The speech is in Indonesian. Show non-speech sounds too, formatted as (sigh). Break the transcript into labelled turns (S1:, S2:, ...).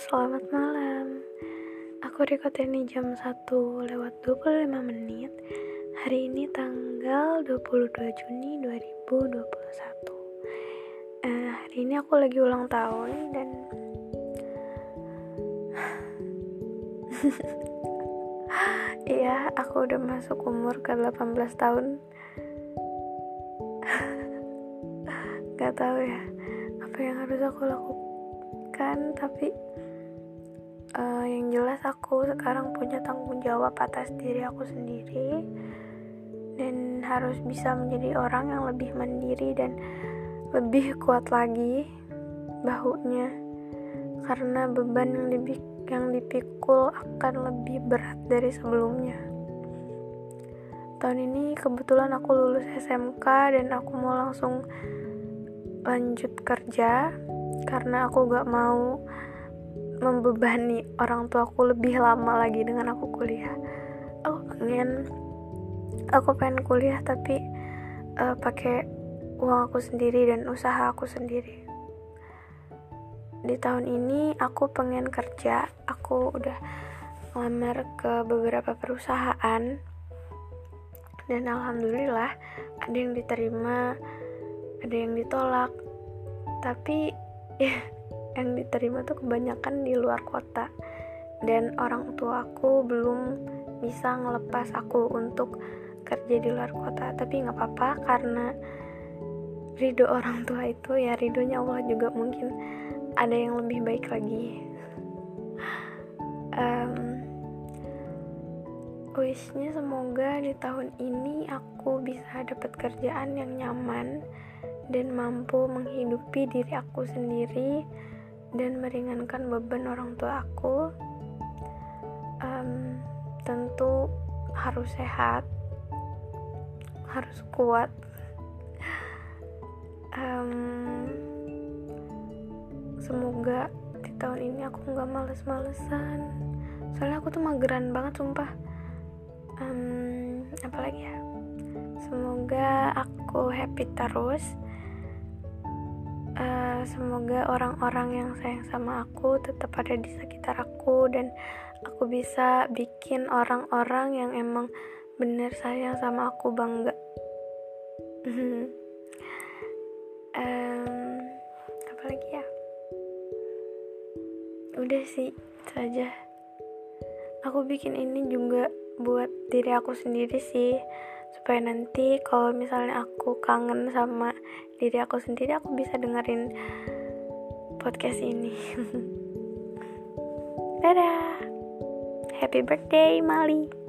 S1: selamat malam. Aku record ini jam 1 lewat 25 menit. Hari ini tanggal 22 Juni 2021 eh, Hari ini aku lagi ulang tahun dan (laughs) Iya, aku udah masuk umur ke 18 tahun. (laughs) Gak tahu ya Apa yang harus aku lakukan Tapi uh, yang jelas aku sekarang punya tanggung jawab atas diri aku sendiri dan harus bisa menjadi orang yang lebih mandiri dan lebih kuat lagi bahunya karena beban yang lebih yang dipikul akan lebih berat dari sebelumnya. Tahun ini kebetulan aku lulus SMK dan aku mau langsung lanjut kerja karena aku gak mau membebani orang tuaku lebih lama lagi dengan aku kuliah. Aku pengen aku pengen kuliah tapi uh, pakai uang aku sendiri dan usaha aku sendiri. Di tahun ini aku pengen kerja. Aku udah ngelamar ke beberapa perusahaan. Dan alhamdulillah ada yang diterima ada yang ditolak. Tapi (laughs) yang diterima tuh kebanyakan di luar kota. Dan orang tua aku belum bisa ngelepas aku untuk kerja di luar kota. Tapi nggak apa-apa karena ridho orang tua itu ya ridhonya Allah juga mungkin ada yang lebih baik lagi. (laughs) Um, wishnya semoga di tahun ini aku bisa dapat kerjaan yang nyaman dan mampu menghidupi diri aku sendiri dan meringankan beban orang tua aku um, tentu harus sehat harus kuat. Um, semoga di tahun ini aku nggak males-malesan. Soalnya aku tuh mageran banget sumpah. Um, apalagi ya? Semoga aku happy terus semoga orang-orang yang sayang sama aku tetap ada di sekitar aku dan aku bisa bikin orang-orang yang emang bener sayang sama aku bangga. (laughs) Um, apa lagi ya? Udah sih itu aja. Aku bikin ini juga buat diri aku sendiri sih. Supaya nanti kalau misalnya aku kangen sama diri aku sendiri aku bisa dengerin podcast ini. (laughs) Dadah. Happy birthday Mali